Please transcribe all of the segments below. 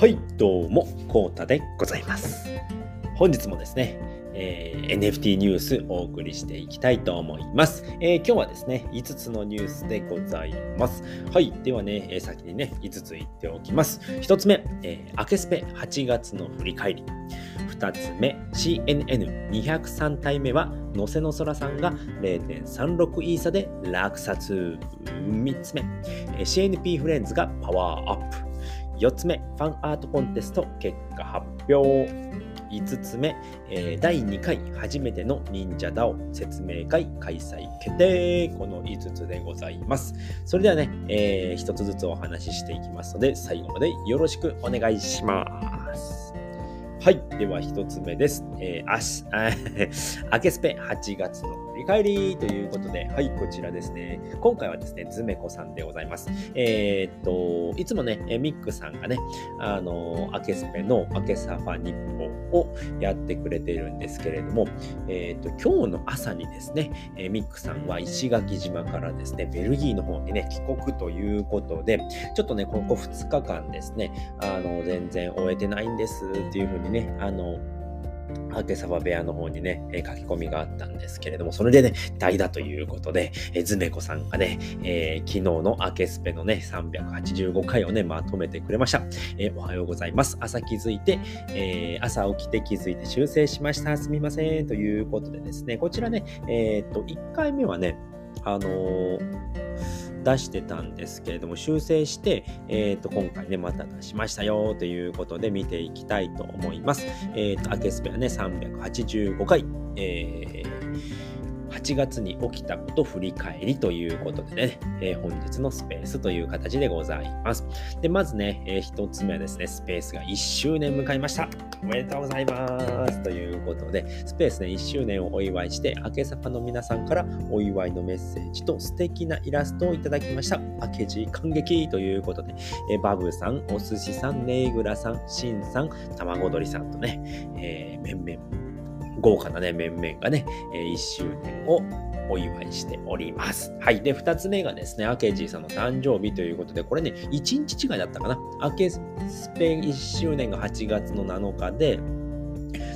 はい、どうも、コータでございます。本日もですね、えー NFT ニュースお送りしていきたいと思います、えー今日はですね、5つのニュースでございます。はい、ではね、えー先にね、5つ言っておきます。1つ目、えー、アケスペ8月の振り返り。2つ目、CNN203 体目は、のせのそらさんが0.36イーサで落札。3つ目、CNP フレンズがパワーアップ。4つ目、ファンアートコンテスト結果発表。5つ目、えー第2回初めての忍者 DAO 説明会開催決定。この5つでございます。それではね、え1つずつお話ししていきますので、最後までよろしくお願いします。はい。では、1つ目です。えー、あし、あアケスペ8月の振り返りということで、はい、こちらですね。今回はですね、ズメコさんでございます。えーっと、いつもね、ミックさんがね、あの、アケスペのアケサファ日報をやってくれているんですけれども、えーっと、今日の朝にですね、えミックさんは石垣島からですね、ベルギーの方にね、帰国ということで、ちょっとね、ここ2日間ですね、あの、全然終えてないんですっていうふうにね、あの、アケサバ部屋の方にね、え書き込みがあったんですけれども、それでね、代打ということで、えーズメコさんがね、えー昨日のアケスペのね、385回をね、まとめてくれました。えーおはようございます。朝気づいて、え朝起きて気づいて修正しました。すみません。ということでですね、こちらね、えっと、1回目はね、あの出してたんですけれども、修正して、えー、と今回ね、また出しましたよということで見ていきたいと思います。えー、と、アケスペはね、385回、えー8月に起きたこと振り返りということでね、えー本日のスペースという形でございます。で、まずね、え1つ目はですね、スペースが1周年迎えました。おめでとうございます。ということで、スペースね、1周年をお祝いして、明けさぱの皆さんからお祝いのメッセージと素敵なイラストをいただきました。明けじ感激ということで、えーバブさん、お寿司さん、ネイグラさん、シンさん、卵鶏さんとね、えー、面々、豪華なね、面々がね、え1周年をお祝いしております。はい。で、2つ目がですね、アケジーさんの誕生日ということで、これね、1日違いだったかな。アケスペン1周年が8月の7日で、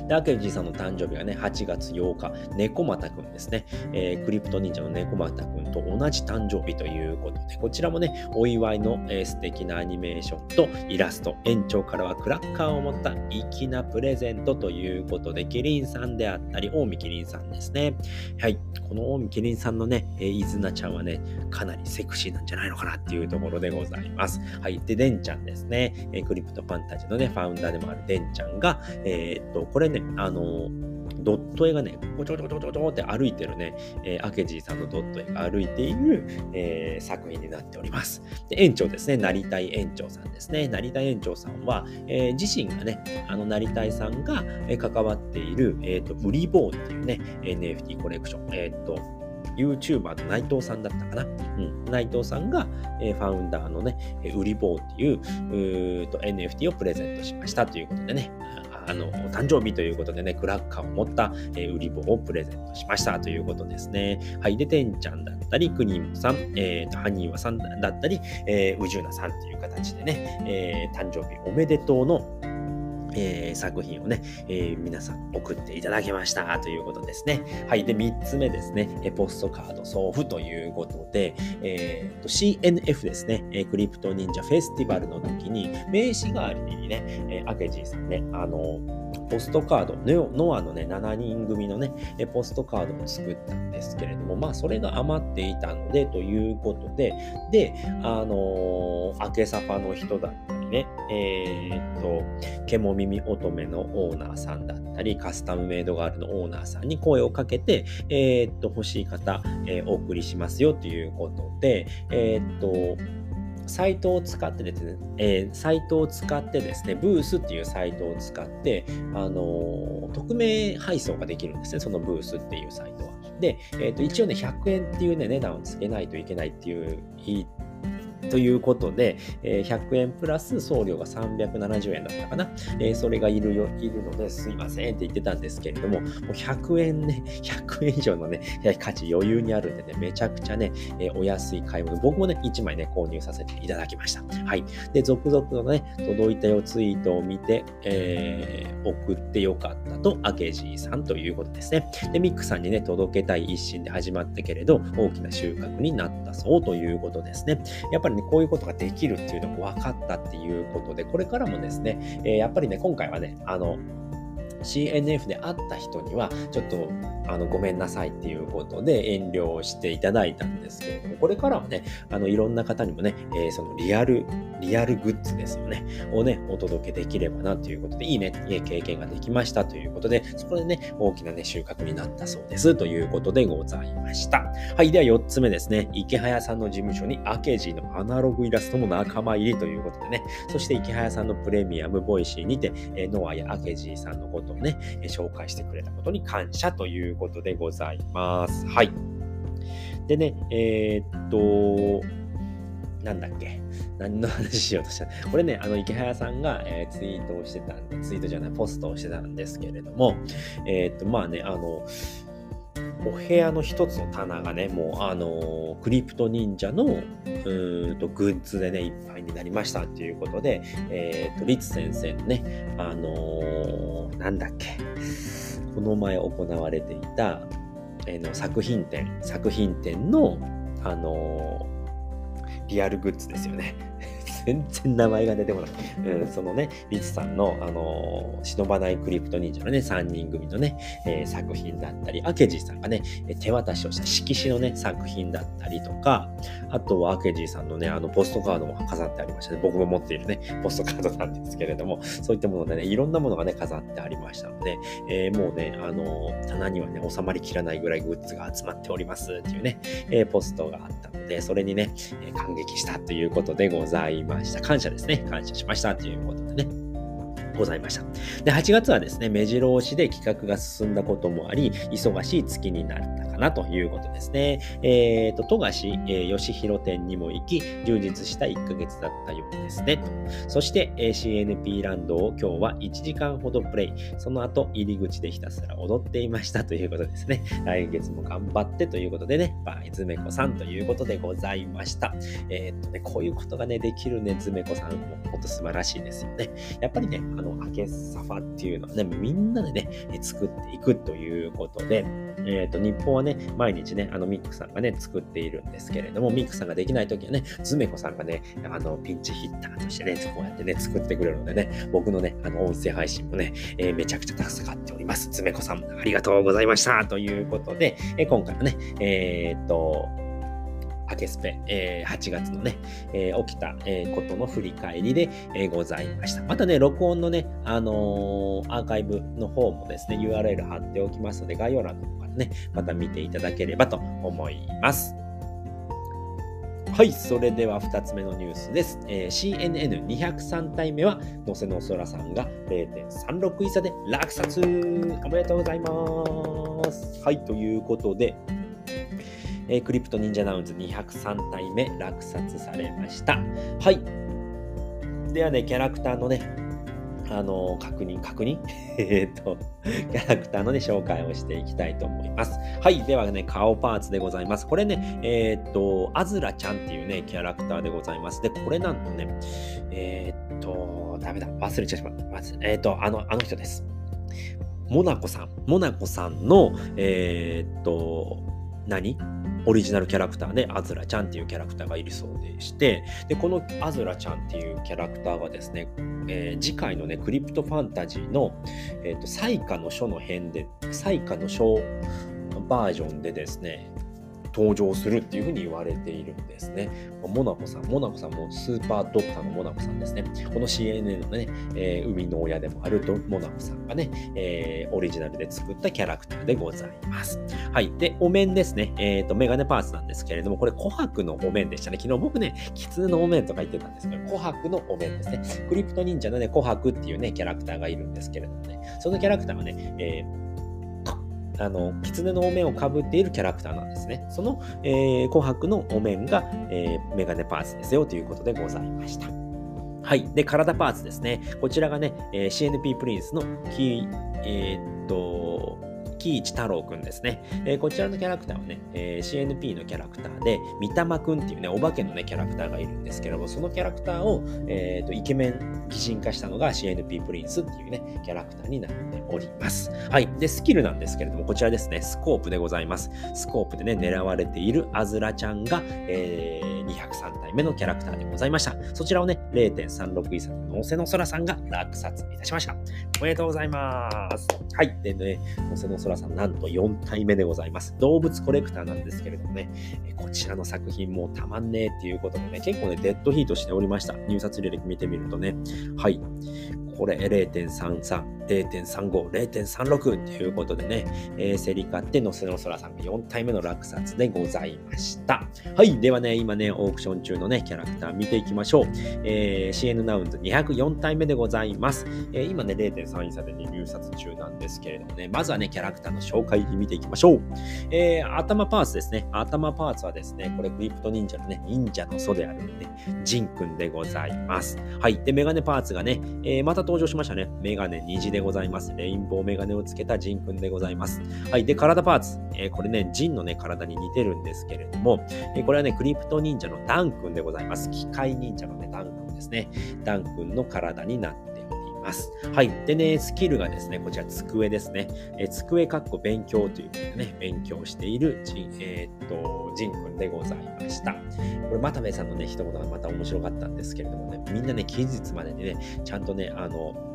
で、アケジーさんの誕生日がね、8月8日、猫又くんですね。えークリプト忍者の猫又くんと同じ誕生日ということで、こちらもね、お祝いの、えー素敵なアニメーションとイラスト、園長からはクラッカーを持った粋なプレゼントということで、キリンさんであったり、近江キリンさんですね。はい。この近江キリンさんのね、えー、イズナちゃんはね、かなりセクシーなんじゃないのかなっていうところでございます。はい。で、デンちゃんですね。えークリプトファンタジーのね、ファウンダーでもあるデンちゃんが、えーっと、これね、あのドット絵がね、ごちょごちょごちょごちょって歩いてるね、えー、アケジーさんのドット絵が歩いている、えー作品になっております。で、園長ですね、なりたい園長さんですね。なりたい園長さんは、えー自身がね、あの、なりたいさんが、関わっている、えっ、と、ウリボーっていうね、NFT コレクション、えっ、と、YouTuber の内藤さんだったかな。うん。内藤さんが、えーファウンダーのね、えーウリボーっていう、うーと NFT をプレゼントしましたということでね、あの、お誕生日ということでね、クラッカーを持った、えー売り棒をプレゼントしましたということですね。はい。で、てんちゃんだったり、くにもさん、えーと、はにわさんだったり、えー、うじゅうなさんという形でね、えー誕生日おめでとうのえー作品をね、えー皆さん送っていただきましたということですね。はい。で、3つ目ですね、えーポストカード送付ということで、えーと CNF ですね、えークリプト忍者フェスティバルの時に、名刺代わりにね、えーアケジーさんね、あの、ポストカード、ノアのね、7人組のね、えポストカードを作ったんですけれども、まあ、それが余っていたので、ということで、で、あのー、アケサファの人だったりね、えーっと、ケモ耳乙女のオーナーさんだったり、カスタムメイドガールのオーナーさんに声をかけて、えーと、欲しい方、えーお送りしますよということで、えっと、サイトを使ってですね、えーサイトを使ってですね、ブースっていうサイトを使って、あのー匿名配送ができるんですね、そのブースっていうサイトは。で、えーと一応ね、100円っていうね、値段をつけないといけないっていう、ということで、えー、100円プラス送料が370円だったかな。えー、それがいるよ、いるのですいませんって言ってたんですけれども、もう100円ね、100円以上のね、価値余裕にあるんでね、めちゃくちゃね、えー、お安い買い物、僕もね、1枚ね、購入させていただきました。はい。で、続々のね、届いたよツイートを見て、えー、送ってよかったと、アケジーさんということですね。で、ミックさんにね、届けたい一心で始まったけれど、大きな収穫になったそうということですね。やっぱりね、こういうことができるっていうのも分かったっていうことで、これからもですね、え、やっぱりね、今回はね、あの、CNF で会った人には、ちょっとあのごめんなさいっていうことで遠慮していただいたんですけれども、これからはね、あのいろんな方にもね、えー、そのリアル、リアルグッズですよね、をね、お届けできればなということで、いいね、いい経験ができましたということで、そこでね、大きなね、収穫になったそうですということでございました。はい、では4つ目ですね、池早さんの事務所にアケジーのアナログイラストも仲間入りということでね、そしてイケハヤさんのプレミアム Voicy にて、えノアやアケジーさんのことをね、紹介してくれたことに感謝ということでございます。はい。でね、えー、っと、なんだっけ何の話しようとした？これね、あの、イケハヤさんが、えー、ツイートをしてたんで、ツイートじゃない、ポストをしてたんですけれども、えー、っと、まあね、あの、お部屋の一つの棚がね、もう、あのー、 CryptoNinja の、うんと、グッズでね、いっぱいになりましたっていうことで、えっ、ー、と、リツ先生のね、あのー、なんだっけ、この前行われていた、え、の作品展、作品展の、あのリアルグッズですよね。全然名前が出てこない。うん、そのね、リツさんの、あの、忍ばないクリプト忍者のね、3人組のね、えー、作品だったり、アケジーさんがね、手渡しをした色紙のね、作品だったりとか、あとはアケジーさんのね、あの、ポストカードも飾ってありましたね。僕も持っているね、ポストカードなんですけれども、そういったものでね、いろんなものがね、飾ってありましたので、えー、もうね、あの棚にはね、収まりきらないぐらいグッズが集まっておりますっていうね、えポストがあったので、それにね、感激したということでございます。ました。感謝ですね。感謝しましたということでね。ございました。で、8月はですね、目白押しで企画が進んだこともあり、忙しい月になったかなということですね。えっ、ー、と、富樫、えー、吉弘店にも行き、充実した1ヶ月だったようですね。とそして、え、CNP ランドを今日は1時間ほどプレイ。その後、入り口でひたすら踊っていましたということですね。来月も頑張ってということでね、バイズメコさんということでございました。えっ、とね、こういうことがね、できるね、ズメコさんもほんと素晴らしいですよね。やっぱりね、あ、のアケサファっていうのはね、みんなでね、作っていくということで、えっ、と、日本はね、毎日ね、あのミックさんがね、作っているんですけれども、ミックさんができない時はね、ズメコさんがね、あの、ピンチヒッターとしてね、こうやってね、作ってくれるのでね、僕のね、あの、音声配信もね、えー、めちゃくちゃ助かっております。ズメコさん、ありがとうございました。ということで、えー、今回はね、え、っと、アケスペ、えー、8月のね、えー、起きた、えー、ことの振り返りで、えございました。またね、録音のね、あのアーカイブの方もですね、URL 貼っておきますので、概要欄の方からね、また見ていただければと思います。はい、それでは2つ目のニュースです。えー、CNN203 体目は、のせのそらさんが0.36位差で落札おめでとうございます。はい、ということで、えー、クリプト忍者ナウンズ203体目落札されました。はい。ではね、キャラクターのね、あの、確認、確認？えっと、キャラクターのね、紹介をしていきたいと思います。はい。ではね、顔パーツでございます。これね、えー、っと、アズラちゃんっていうね、キャラクターでございます。で、これなんとね、えー、っと、ダメだ。忘れちゃいました。まず、えー、っと、あの、あの人です。モナコさん。モナコさんの、え、っと、何？オリジナルキャラクターね、アズラちゃんっていうキャラクターがいるそうでして、で、このアズラちゃんっていうキャラクターはですね、えー、次回のね、クリプトファンタジーの、えっ、ー、と、彩花の書の編で、彩花の書バージョンでですね、登場するっていうふうに言われているんですね。モナコさん、モナコさんもスーパードクターのモナコさんですね。この CNN のね、えー、生みの親でもあるとモナコさんがね、えー、オリジナルで作ったキャラクターでございます。はい。で、お面ですね。えっ、ー、と、メガネパーツなんですけれども、これ琥珀のお面でしたね。昨日僕ね、キツネのお面とか言ってたんですけど、琥珀のお面ですね。クリプト忍者のね、琥珀っていうね、キャラクターがいるんですけれどもね、そのキャラクターはね、えーあの、狐のお面をかぶっているキャラクターなんですね。その、えー、琥珀のお面が、えー、メガネパーツですよということでございました。はい。で、体パーツですね。こちらがね、えー、CNP プリンスのキー、えー、っと、木市太郎くんですね。えー、こちらのキャラクターはね、えー、CNP のキャラクターで、三玉くんっていうね、お化けのね、キャラクターがいるんですけども、そのキャラクターを、えーと、イケメン擬人化したのが CNP プリンスっていうね、キャラクターになっております。はい。で、スキルなんですけれども、こちらですね、スコープでございます。スコープでね、狙われているアズラちゃんが、えー、203体目のキャラクターでございました。そちらをね、0.36イサのせの空さんが落札いたしました。おめでとうございます。はい。でね、のせの空さん、なんと4体目でございます。動物コレクターなんですけれどもね、こちらの作品もたまんねえっていうことでね、結構ね、デッドヒートしておりました。入札履歴見てみるとね、はい。これ0.33、0.35、0.36っていうことでね、えー、競り勝ってのせの空さんが4体目の落札でございました。はい。ではね、今ね、オークション中のね、キャラクター見ていきましょう。えー、CN ナウンズ204体目でございます。えー、今ね、0.3位差で、ね、入札中なんですけれどもね、まずはね、キャラクターの紹介見ていきましょう。えー、頭パーツですね。頭パーツはですね、これクリプト忍者のね、忍者の祖であるね、ジンくんでございます。はい。で、メガネパーツがね、えー、また登場しましたね。メガネ虹でございます。レインボーメガネをつけたジンくんでございます。はい。で、体パーツ。えー、これね、ジンのね、体に似てるんですけれども、えー、これはね、クリプト忍者のダンくんでございます。機械忍者のね、ダンくんですね。ダンくんの体になってます。はい。でね、スキルがですね、こちら机ですね。え机かっこ勉強ということでね、勉強しているジン、えー、っと、ジンくんでございました。これ、又部さんのね、一言がまた面白かったんですけれどもね、みんなね、期日までにね、ちゃんとね、あの、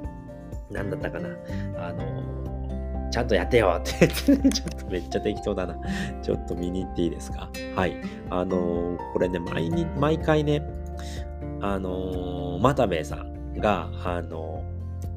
なんだったかな、あの、ちゃんとやってよって言ってね、ちょっとめっちゃ適当だな。ちょっと見に行っていいですか？はい。あのこれね、毎に、毎回ね、あの又部さんが、あの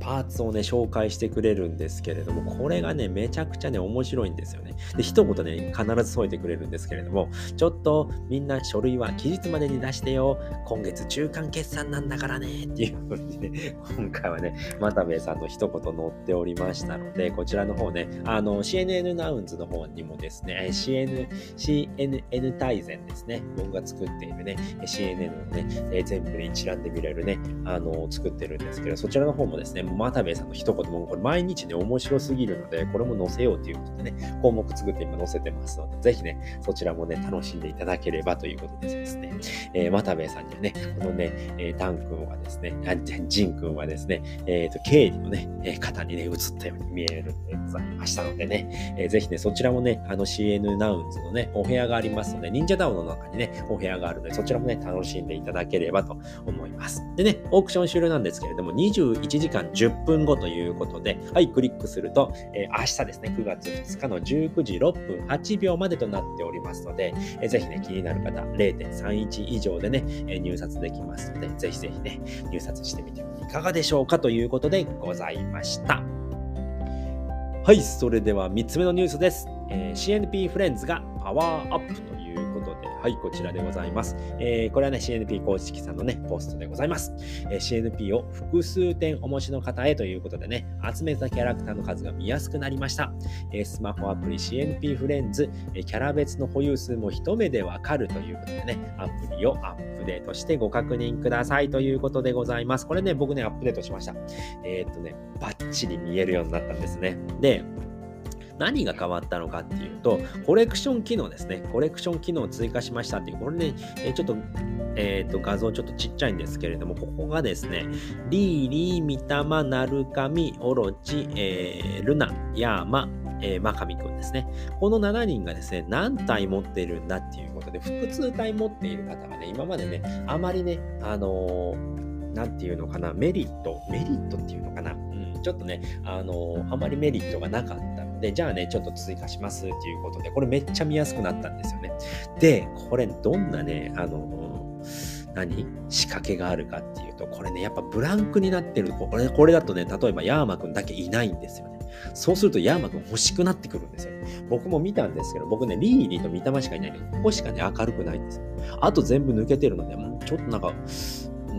パーツをね、紹介してくれるんですけれども、これがね、めちゃくちゃね、面白いんですよね。で、一言ね、必ず添えてくれるんですけれども、ちょっとみんな書類は期日までに出してよ。今月中間決算なんだからね。っていうふうにね、今回はね、又部さんの一言載っておりましたので、こちらの方ね、あの、CNN ナウンズの方にもですね、CN、CNN 大全ですね、僕が作っているね、CNN のね、全部で一覧で見れるね、あの、作ってるんですけど、そちらの方もですね、又部さんの一言もこれ毎日ね、面白すぎるので、これも載せようということでね、項目作って今載せてますので、ぜひね、そちらもね、楽しんでいただければということでですね、えー、又部さんにはね、このね、えー、ダン君はですね、あジン君はですね、えっ、ー、と、経理のね、方にね、映ったように見えるんでございましたのでね、えー、ぜひね、そちらもね、あの CN ナウンズのね、お部屋がありますので、忍者ダウンの中にね、お部屋があるので、そちらもね、楽しんでいただければと思います。でね、オークション終了なんですけれども、21時間10 10分後ということで、はい、クリックすると、えー、明日ですね、9月2日の19時6分8秒までとなっておりますので、えー、ぜひね、気になる方、0.31以上でね、え、入札できますので、ぜひぜひね、入札してみてはいかがでしょうかということでございました。はい、それでは3つ目のニュースです。えー、CNP フレンズがパワーアップということで、はい、こちらでございます。えー、これはね、CNP 公式さんのね、ポストでございます。えー、CNP を複数点お持ちの方へということでね、集めたキャラクターの数が見やすくなりました。えー、スマホアプリ CNP フレンズ、えキャラ別の保有数も一目でわかるということでね、アプリをアップデートしてご確認くださいということでございます。これね、僕ね、アップデートしました。え、っとね、バッチリ見えるようになったんですね。で、何が変わったのかっていうと、コレクション機能ですね。コレクション機能を追加しましたっていう、これね、ちょっと、えっ、ー、と、画像ちょっとちっちゃいんですけれども、ここがですね、リーリー、ミタマ、ナルカミ、オロチ、えー、ルナ、ヤーマ、えー、マカミくんですね。この7人がですね、何体持ってるんだっていうことで、複数体持っている方がね、今までね、あまりね、あのー、なんていうのかな、メリット、メリットっていうのかな、うん、ちょっとね、あの、あまりメリットがなかったで、じゃあね、ちょっと追加しますっていうことで、これめっちゃ見やすくなったんですよね。で、これどんなね、あの、何？仕掛けがあるかっていうと、これね、やっぱブランクになってる。これこれだとね、例えばヤーマくんだけいないんですよね。そうするとヤーマくん欲しくなってくるんですよ。ね僕も見たんですけど、僕ね、リーリーと三玉しかいないので、ここしかね、明るくないんですよ。あと全部抜けてるので、もうちょっとなんか、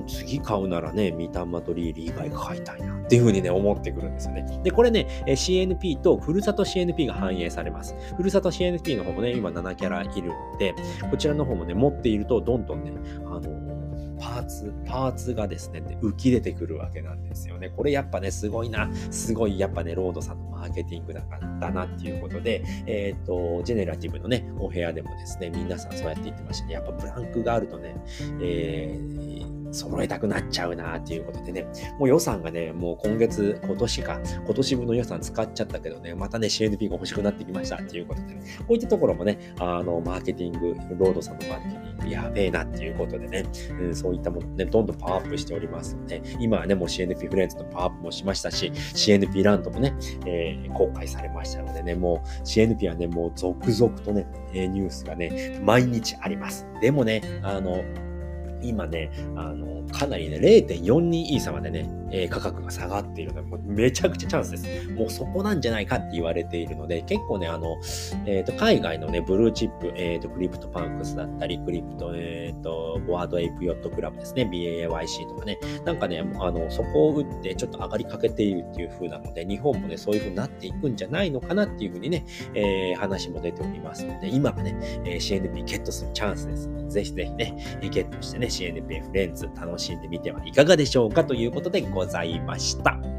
次買うならね、三玉とリーリー以外買いたいなっていうふうにね、思ってくるんですよね。で、これね、CNP とふるさと CNP が反映されます。ふるさと CNP の方もね、今7キャラいるんで、こちらの方もね、持っていると、どんどんね、あのパーツ、パーツがですね、浮き出てくるわけなんですよね。これやっぱね、すごいな、すごいやっぱね、ロードさんのマーケティングだだなっていうことで、えっ、ー、と、ジェネラティブのね、お部屋でもですね、皆さんそうやって言ってましたね。やっぱブランクがあるとね、えー揃えたくなっちゃうなっていうことでね、もう予算がね、もう今月、今年か、今年分の予算使っちゃったけどね、またね、CNP が欲しくなってきましたっていうことでね、こういったところもね、あの、マーケティング、ロードさんのマーケティング、やべえなっていうことでね、うん、そういったものね、どんどんパワーアップしておりますので、今はね、もう CNP フレンズのパワーアップもしましたし、CNP ランドもね、えー、公開されましたのでね、もう CNP はね、もう続々とね、ニュースがね、毎日あります。でもね、あの、今ね、あの、かなりね、0.42イーサまでね、えー、価格が下がっているので、もうめちゃくちゃチャンスです。もうそこなんじゃないかって言われているので、結構ね、あの、えっ、ー、と、海外のね、ブルーチップ、えっ、ー、と、クリプトパンクスだったり、クリプト、えっ、と、ボワードエイプヨットクラブですね、BAYC とかね、なんかね、あの、そこを打ってちょっと上がりかけているっていう風なので、日本もね、そういう風になっていくんじゃないのかなっていう風にね、え話も出ておりますので、今がね、え CNP ゲットするチャンスですので、ぜひぜひね、ゲットしてね、CNP フレンズ楽しんでみてはいかがでしょうかということでございました。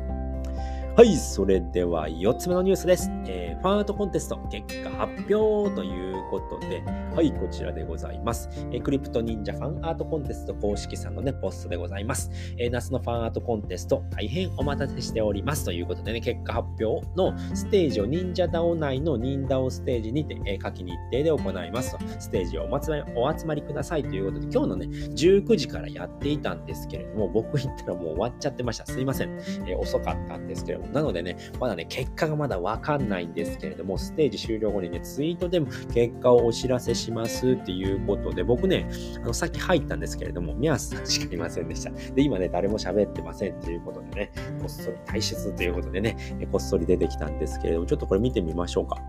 はい、それでは4つ目のニュースです。えー、ファンアートコンテスト結果発表ということで、はい、こちらでございます。えー、クリプト忍者ファンアートコンテスト公式さんのね、ポストでございます。えー、夏のファンアートコンテスト大変お待たせしておりますということでね、結果発表のステージを忍者ダオ内の忍ダオステージにて、えー、夏季日程で行いますと、ステージをおまお集まりくださいということで、今日のね、19時からやっていたんですけれども、僕行ったらもう終わっちゃってました。すいません。えー遅かったんですけれども、なのでね、まだね、結果がまだわかんないんですけれども、ステージ終了後にね、ツイートでも結果をお知らせしますっていうことで、僕ね、あの、さっき入ったんですけれども、宮津さんしかいませんでした。で、今ね、誰も喋ってませんっていうことでね、こっそり退出ということでね、こっそり出てきたんですけれども、ちょっとこれ見てみましょうか。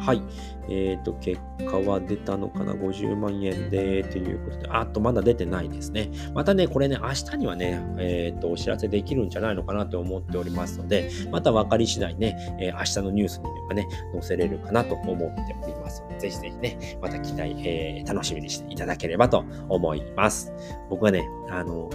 はい。えっ、ー、と、結果は出たのかな ?50 万円で、ということで、あとまだ出てないですね。またね、これね、明日にはね、えっ、ー、と、お知らせできるんじゃないのかなと思っておりますので、また分かり次第ね、えー、明日のニュースにはね、載せれるかなと思っておりますので、ぜひぜひね、また期待、えー、楽しみにしていただければと思います。僕はね、あの、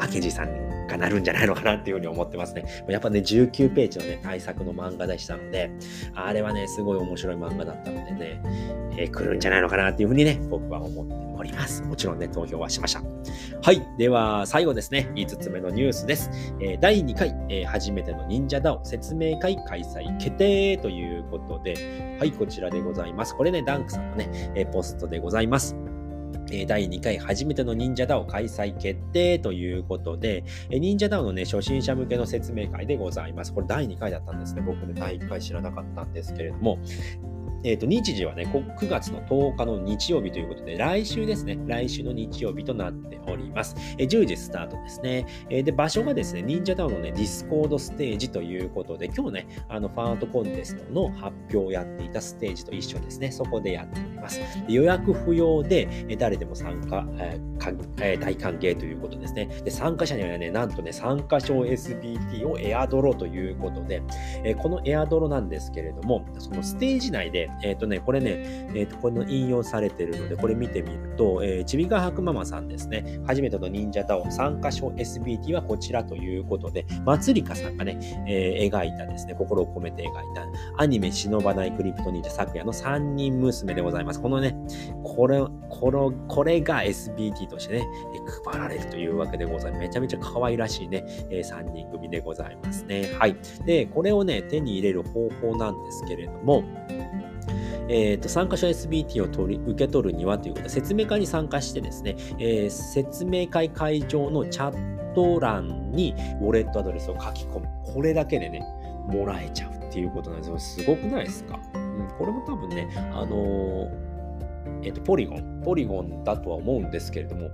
明治さんにがなるんじゃないのかなっていうふうに思ってますね。やっぱね、19ページのね、対策の漫画でしたので、あれはね、すごい面白い漫画だったのでね、えー、来るんじゃないのかなっていうふうにね、僕は思っております。もちろんね、投票はしました。はい。では、最後ですね、5つ目のニュースです。えー、第2回、えー、初めての忍者ダオ説明会開催決定ということで、はい、こちらでございます。これね、ダンクさんのね、えポストでございます。第2回初めての忍者ダオ開催決定ということで、忍者ダオのね、初心者向けの説明会でございます。これ第2回だったんですね。僕ね、第1回知らなかったんですけれども、えっ、ー、と、日時はね、9月の10日の日曜日ということで、来週ですね、来週の日曜日となっております。えー、10時スタートですね。え、で、場所がですね、忍者ダオのね、ディスコードステージということで、今日ね、あの、ファンアートコンテストの発表をやっていたステージと一緒ですね、そこでやっております。予約不要で、え誰でも参加、えー、大歓迎ということですね。で、参加者にはね、なんとね、参加賞 SBT をエアドロということで、えこのエアドロなんですけれども、そのステージ内で、えっ、ー、とね、これね、えっ、ー、と、この引用されているので、これ見てみると、えー、ちびがはくママさんですね、初めての忍者タオ参加賞 SBT はこちらということで、まつりかさんがね、えー、描いたですね、心を込めて描いたアニメ忍ばないクリプト忍者昨夜の3人娘でございます。このね、これ、この、これが SBT としてね、配られるというわけでございます。めちゃめちゃ可愛らしいね、えー、3人組でございますね。はい。で、これをね、手に入れる方法なんですけれども、えーと、参加者 SBT を取り受け取るにはということで、説明会に参加してですね、えー、説明会会場のチャット欄にウォレットアドレスを書き込む。これだけでね、もらえちゃうっていうことなんですよ。すごくないですか、うん、これも多分ね、あのー、えっ、ー、と、ポリゴン、ポリゴンだとは思うんですけれども、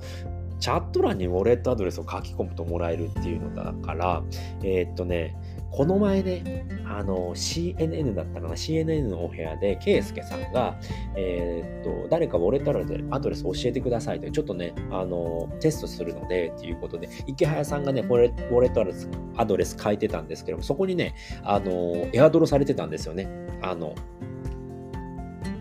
チャット欄にウォレットアドレスを書き込むともらえるっていうのだから、えっ、とね、この前ね、あの、CNN だったかな ?CNN のお部屋で、ケイスケさんが、えー、っと、誰かウォレットアドレス教えてくださいと、ちょっとね、あの、テストするので、っていうことで、池早さんがね、ウォレットアドレスアドレス書いてたんですけども、そこにね、あの、エアドロされてたんですよね。あの、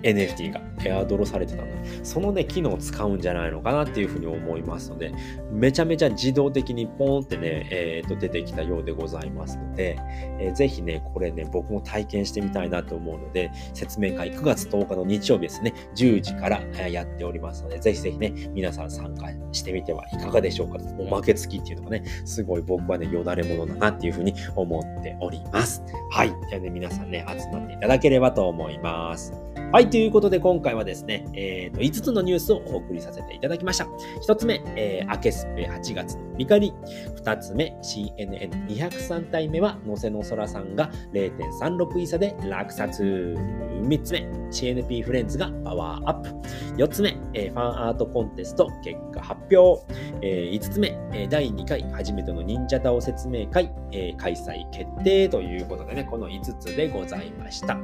NFT がエアドロされてたので、そのね、機能を使うんじゃないのかなっていうふうに思いますので、めちゃめちゃ自動的にポーンってね、えー、と出てきたようでございますので、えー、ぜひね、これね、僕も体験してみたいなと思うので、説明会9月10日の日曜日ですね、10時からやっておりますので、ぜひぜひね、皆さん参加してみてはいかがでしょうか。おまけ付きっていうのがね、すごい僕はね、よだれものだなっていうふうに思っております。はい。じゃあね、皆さんね、集まっていただければと思います。はい、ということで今回はですね、えー、と5つのニュースをお送りさせていただきました。1つ目、えー、アケスペ8月の見返り。2つ目、CNN203 体目は、のせのそらさんが0.36イーサで落札。3つ目、CNP フレンズがパワーアップ。4つ目、えー、ファンアートコンテスト結果発表。えー、5つ目、えー、第2回初めての忍者ダオ説明会、えー、開催決定ということでね、この5つでございました。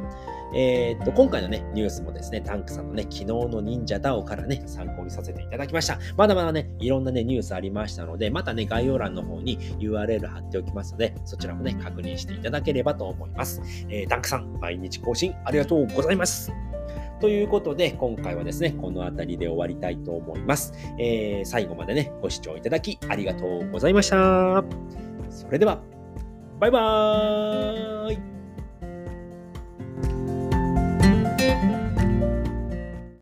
えー、っと、今回のね、ニュースもですね、タンクさんのね、昨日の忍者ダオからね、参考にさせていただきました。まだまだね、いろんなね、ニュースありましたので、またね、概要欄の方に URL 貼っておきますので、そちらもね、確認していただければと思います。えー、タンクさん、毎日更新ありがとうございます。ということで、今回はですね、この辺りで終わりたいと思います。えー、最後までね、ご視聴いただきありがとうございました。それでは、バイバーイ